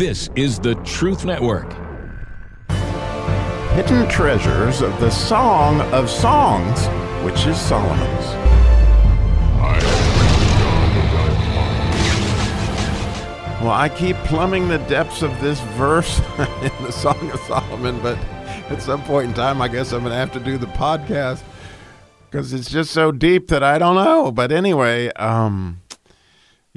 This is the Truth Network. Hidden treasures of the Song of Songs, which is Solomon's. Well, I keep plumbing the depths of this verse in the Song of Solomon, but at some point in time, I guess I'm going to have to do the podcast because it's just so deep that I don't know. But anyway, um,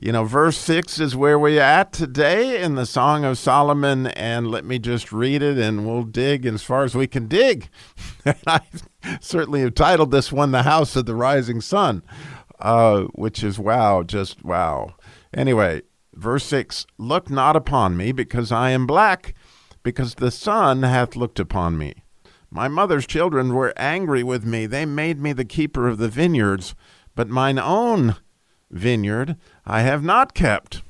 you know, verse 6 is where we're at today in the Song of Solomon. And let me just read it and we'll dig as far as we can dig. I certainly have titled this one The House of the Rising Sun, uh, which is wow, just wow. Anyway, verse 6 Look not upon me because I am black, because the sun hath looked upon me. My mother's children were angry with me. They made me the keeper of the vineyards, but mine own vineyard I have not kept.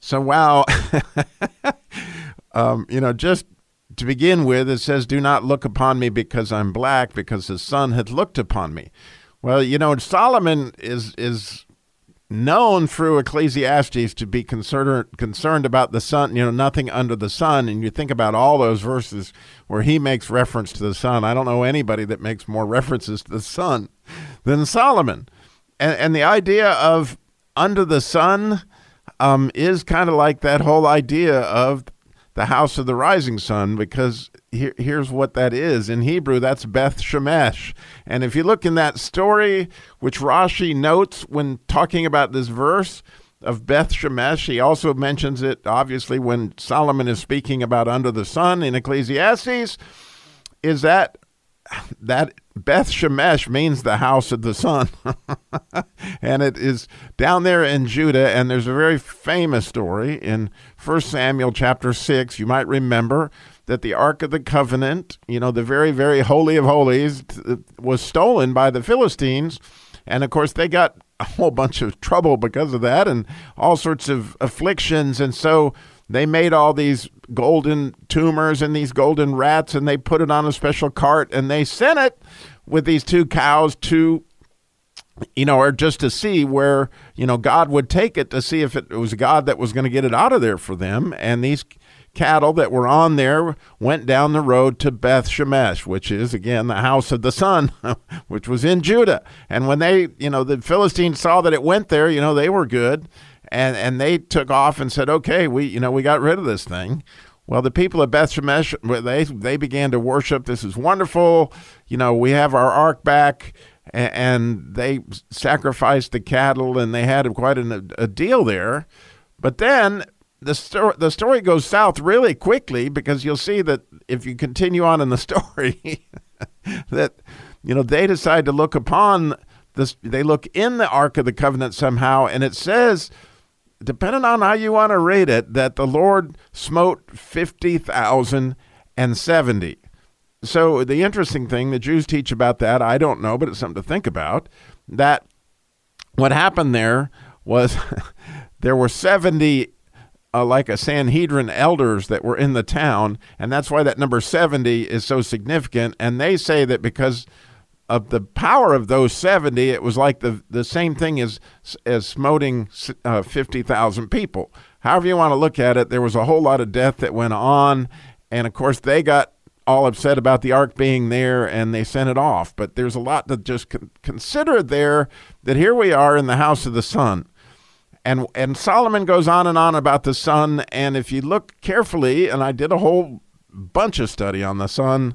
So, wow. um, you know, just to begin with, it says, Do not look upon me because I'm black, because the sun hath looked upon me. Well, you know, Solomon is is known through Ecclesiastes to be concerned concerned about the sun, you know, nothing under the sun. And you think about all those verses where he makes reference to the sun. I don't know anybody that makes more references to the sun than Solomon and, and the idea of under the sun um, is kind of like that whole idea of the house of the rising sun because here, here's what that is. In hebrew that's beth shemesh. And if you look in that story which rashi notes when talking about this verse of beth shemesh he also mentions it obviously when solomon is speaking about under the sun in ecclesiastes is that that Beth Shemesh means the house of the sun. and it is down there in Judah. And there's a very famous story in 1 Samuel chapter 6. You might remember that the Ark of the Covenant, you know, the very, very holy of holies, was stolen by the Philistines. And of course, they got a whole bunch of trouble because of that and all sorts of afflictions. And so they made all these golden tumors and these golden rats and they put it on a special cart and they sent it with these two cows to you know or just to see where you know god would take it to see if it was god that was going to get it out of there for them and these cattle that were on there went down the road to Beth Shemesh, which is again the house of the sun, which was in Judah. And when they, you know, the Philistines saw that it went there, you know, they were good and and they took off and said, "Okay, we you know we got rid of this thing." Well, the people of Beth Shemesh they they began to worship. This is wonderful. You know, we have our ark back, and, and they sacrificed the cattle, and they had quite an, a deal there. But then the story the story goes south really quickly because you'll see that if you continue on in the story, that you know they decide to look upon this. They look in the ark of the covenant somehow, and it says depending on how you want to rate it, that the Lord smote 50,070. So the interesting thing, the Jews teach about that, I don't know, but it's something to think about, that what happened there was there were 70 uh, like a Sanhedrin elders that were in the town, and that's why that number 70 is so significant. And they say that because of the power of those 70, it was like the, the same thing as, as smoting uh, 50,000 people. However, you want to look at it, there was a whole lot of death that went on. And of course, they got all upset about the ark being there and they sent it off. But there's a lot to just con- consider there that here we are in the house of the sun. And, and Solomon goes on and on about the sun. And if you look carefully, and I did a whole bunch of study on the sun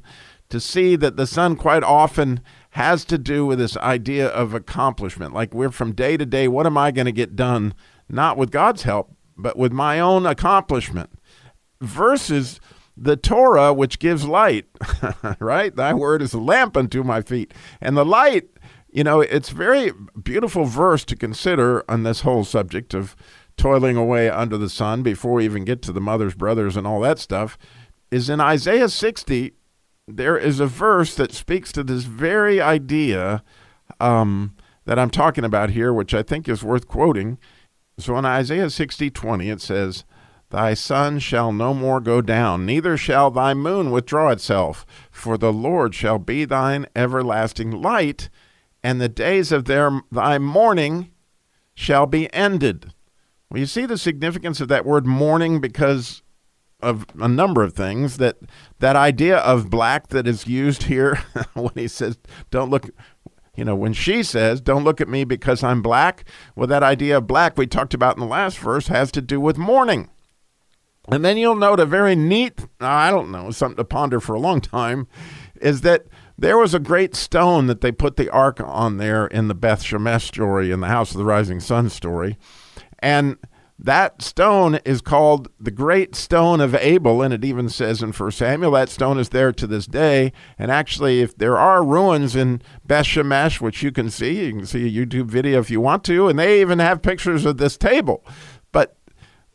to see that the sun quite often has to do with this idea of accomplishment. Like we're from day to day, what am I going to get done? Not with God's help, but with my own accomplishment. Versus the Torah, which gives light, right? Thy word is a lamp unto my feet. And the light, you know, it's very beautiful verse to consider on this whole subject of toiling away under the sun before we even get to the mother's brothers and all that stuff, is in Isaiah 60, there is a verse that speaks to this very idea um, that I'm talking about here, which I think is worth quoting. So in Isaiah 60 20, it says, Thy sun shall no more go down, neither shall thy moon withdraw itself, for the Lord shall be thine everlasting light, and the days of their, thy mourning shall be ended. Well, you see the significance of that word mourning because of a number of things that that idea of black that is used here when he says don't look you know when she says don't look at me because I'm black well that idea of black we talked about in the last verse has to do with mourning. And then you'll note a very neat I don't know something to ponder for a long time is that there was a great stone that they put the ark on there in the Beth Shemesh story in the House of the Rising Sun story. And that stone is called the Great Stone of Abel, and it even says in 1 Samuel that stone is there to this day. And actually, if there are ruins in Beth Shemesh, which you can see, you can see a YouTube video if you want to, and they even have pictures of this table. But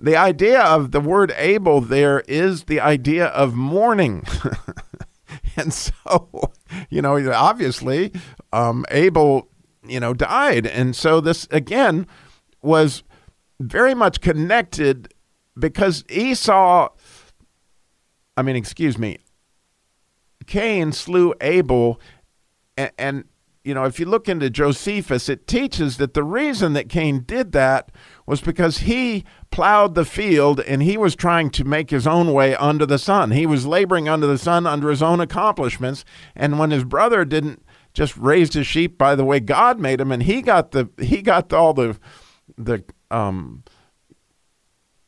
the idea of the word Abel there is the idea of mourning. and so, you know, obviously, um, Abel, you know, died. And so this, again, was very much connected because Esau, I mean, excuse me, Cain slew Abel. And, and, you know, if you look into Josephus, it teaches that the reason that Cain did that was because he plowed the field and he was trying to make his own way under the sun. He was laboring under the sun under his own accomplishments. And when his brother didn't just raise his sheep by the way God made him, and he got the he got all the the um,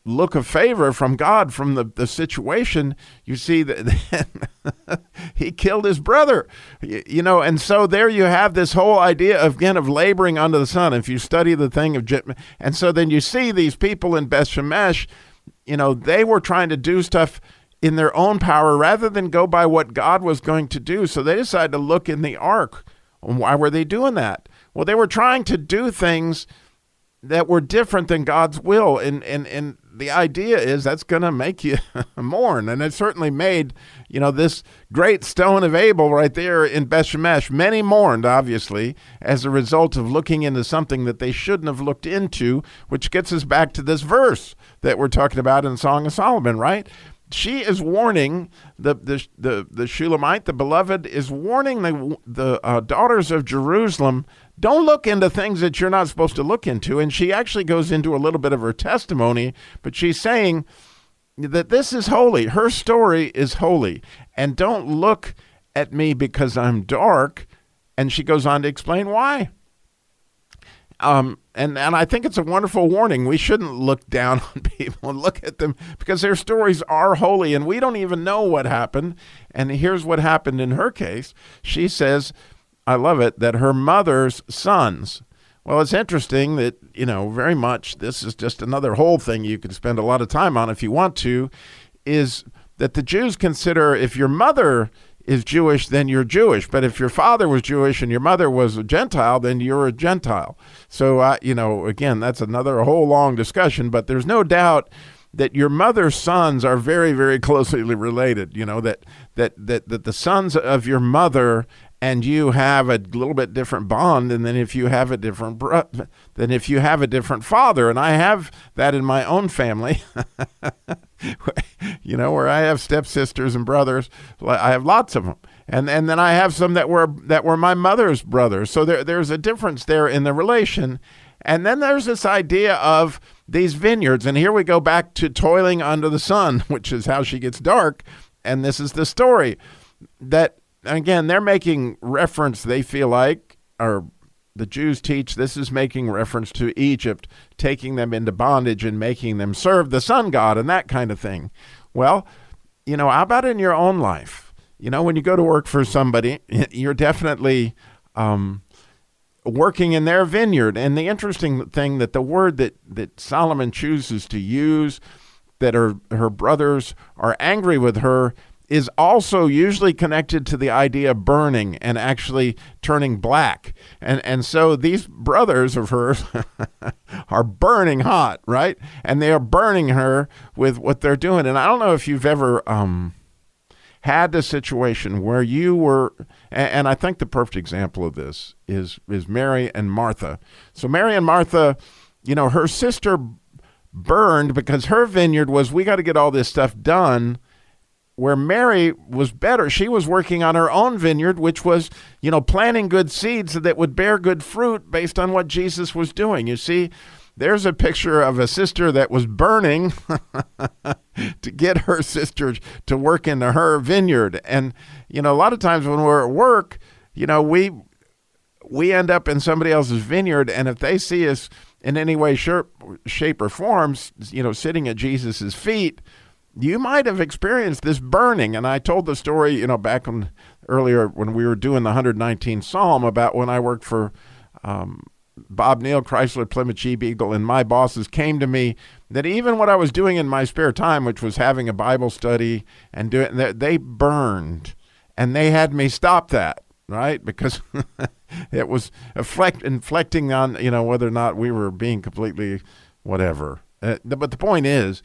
look of favor from God from the, the situation, you see that he killed his brother. You, you, know, and so there you have this whole idea of, again of laboring under the sun. If you study the thing of and so then you see these people in Beth Shemesh, you know, they were trying to do stuff in their own power rather than go by what God was going to do. So they decided to look in the ark. Why were they doing that? Well, they were trying to do things that were different than God's will. And, and, and the idea is that's going to make you mourn. And it certainly made, you know, this great stone of Abel right there in Beth Shemesh. Many mourned, obviously, as a result of looking into something that they shouldn't have looked into, which gets us back to this verse that we're talking about in Song of Solomon, right? She is warning the the the, the Shulamite, the beloved, is warning the the uh, daughters of Jerusalem don't look into things that you're not supposed to look into. And she actually goes into a little bit of her testimony, but she's saying that this is holy. Her story is holy. And don't look at me because I'm dark. And she goes on to explain why. Um, and, and I think it's a wonderful warning. We shouldn't look down on people and look at them because their stories are holy and we don't even know what happened. And here's what happened in her case. She says, I love it, that her mother's sons. Well, it's interesting that, you know, very much this is just another whole thing you can spend a lot of time on if you want to, is that the Jews consider if your mother is Jewish, then you're Jewish. But if your father was Jewish and your mother was a Gentile, then you're a Gentile. So, uh, you know, again, that's another whole long discussion, but there's no doubt that your mother's sons are very, very closely related. You know that that that that the sons of your mother and you have a little bit different bond and then if you have a different bro- than if you have a different father. And i have that in my own family. You know where i have stepsisters and brothers i have lots of them and and then i have some that were that were my mother's brothers. So there there's a difference there in the relation. And then there's this idea of these vineyards. And here we go back to toiling under the sun which is how she gets dark. And this is the story that again, they're making reference, they feel like, or the Jews teach this is making reference to Egypt, taking them into bondage and making them serve the sun god and that kind of thing. Well, you know, how about in your own life? You know, when you go to work for somebody, you're definitely um, working in their vineyard. And the interesting thing that the word that, that Solomon chooses to use, that her, her brothers are angry with her, is also usually connected to the idea of burning and actually turning black. And and so these brothers of hers are burning hot, right? And they are burning her with what they're doing. And I don't know if you've ever um, had a situation where you were and, and I think the perfect example of this is is Mary and Martha. So Mary and Martha, you know, her sister burned because her vineyard was we got to get all this stuff done where Mary was better. She was working on her own vineyard, which was, you know, planting good seeds that would bear good fruit based on what Jesus was doing. You see, there's a picture of a sister that was burning to get her sister to work in her vineyard. And, you know, a lot of times when we're at work, you know, we we end up in somebody else's vineyard, and if they see us in any way, shape, or form, you know, sitting at Jesus's feet, you might have experienced this burning. And I told the story, you know, back on earlier when we were doing the 119th Psalm about when I worked for um, Bob Neal, Chrysler, Plymouth Jeep Eagle, and my bosses came to me that even what I was doing in my spare time, which was having a Bible study and doing, that they burned, and they had me stop that, right? Because it was inflect, inflecting on, you know, whether or not we were being completely whatever. Uh, but the point is,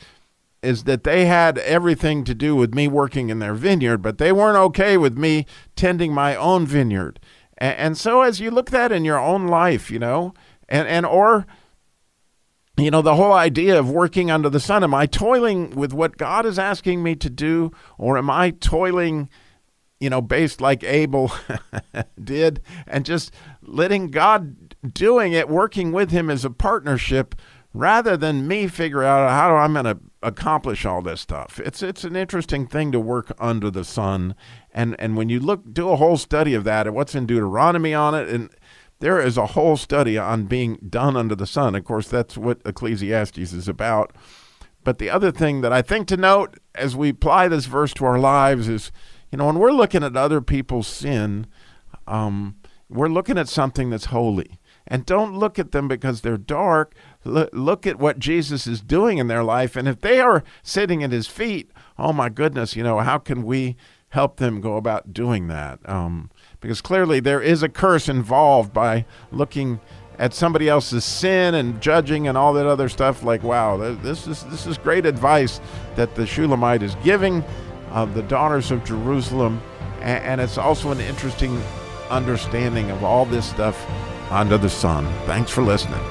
is that they had everything to do with me working in their vineyard, but they weren't okay with me tending my own vineyard. And, and so as you look at that in your own life, you know, and, and or you know, the whole idea of working under the sun. Am I toiling with what God is asking me to do, or am I toiling, you know, based like Abel did, and just letting God doing it, working with Him as a partnership, rather than me figure out how do I'm going to accomplish all this stuff. It's it's an interesting thing to work under the sun, and and when you look do a whole study of that and what's in Deuteronomy on it and there is a whole study on being done under the sun. Of course, that's what Ecclesiastes is about. But the other thing that I think to note as we apply this verse to our lives is, you know, when we're looking at other people's sin, um, we're looking at something that's holy. And don't look at them because they're dark. Look at what Jesus is doing in their life. And if they are sitting at his feet, oh my goodness, you know, how can we help them go about doing that? Um, because clearly there is a curse involved by looking at somebody else's sin and judging and all that other stuff. Like, wow, this is this is great advice that the Shulamite is giving uh, the daughters of Jerusalem, and, and it's also an interesting understanding of all this stuff under the sun. Thanks for listening.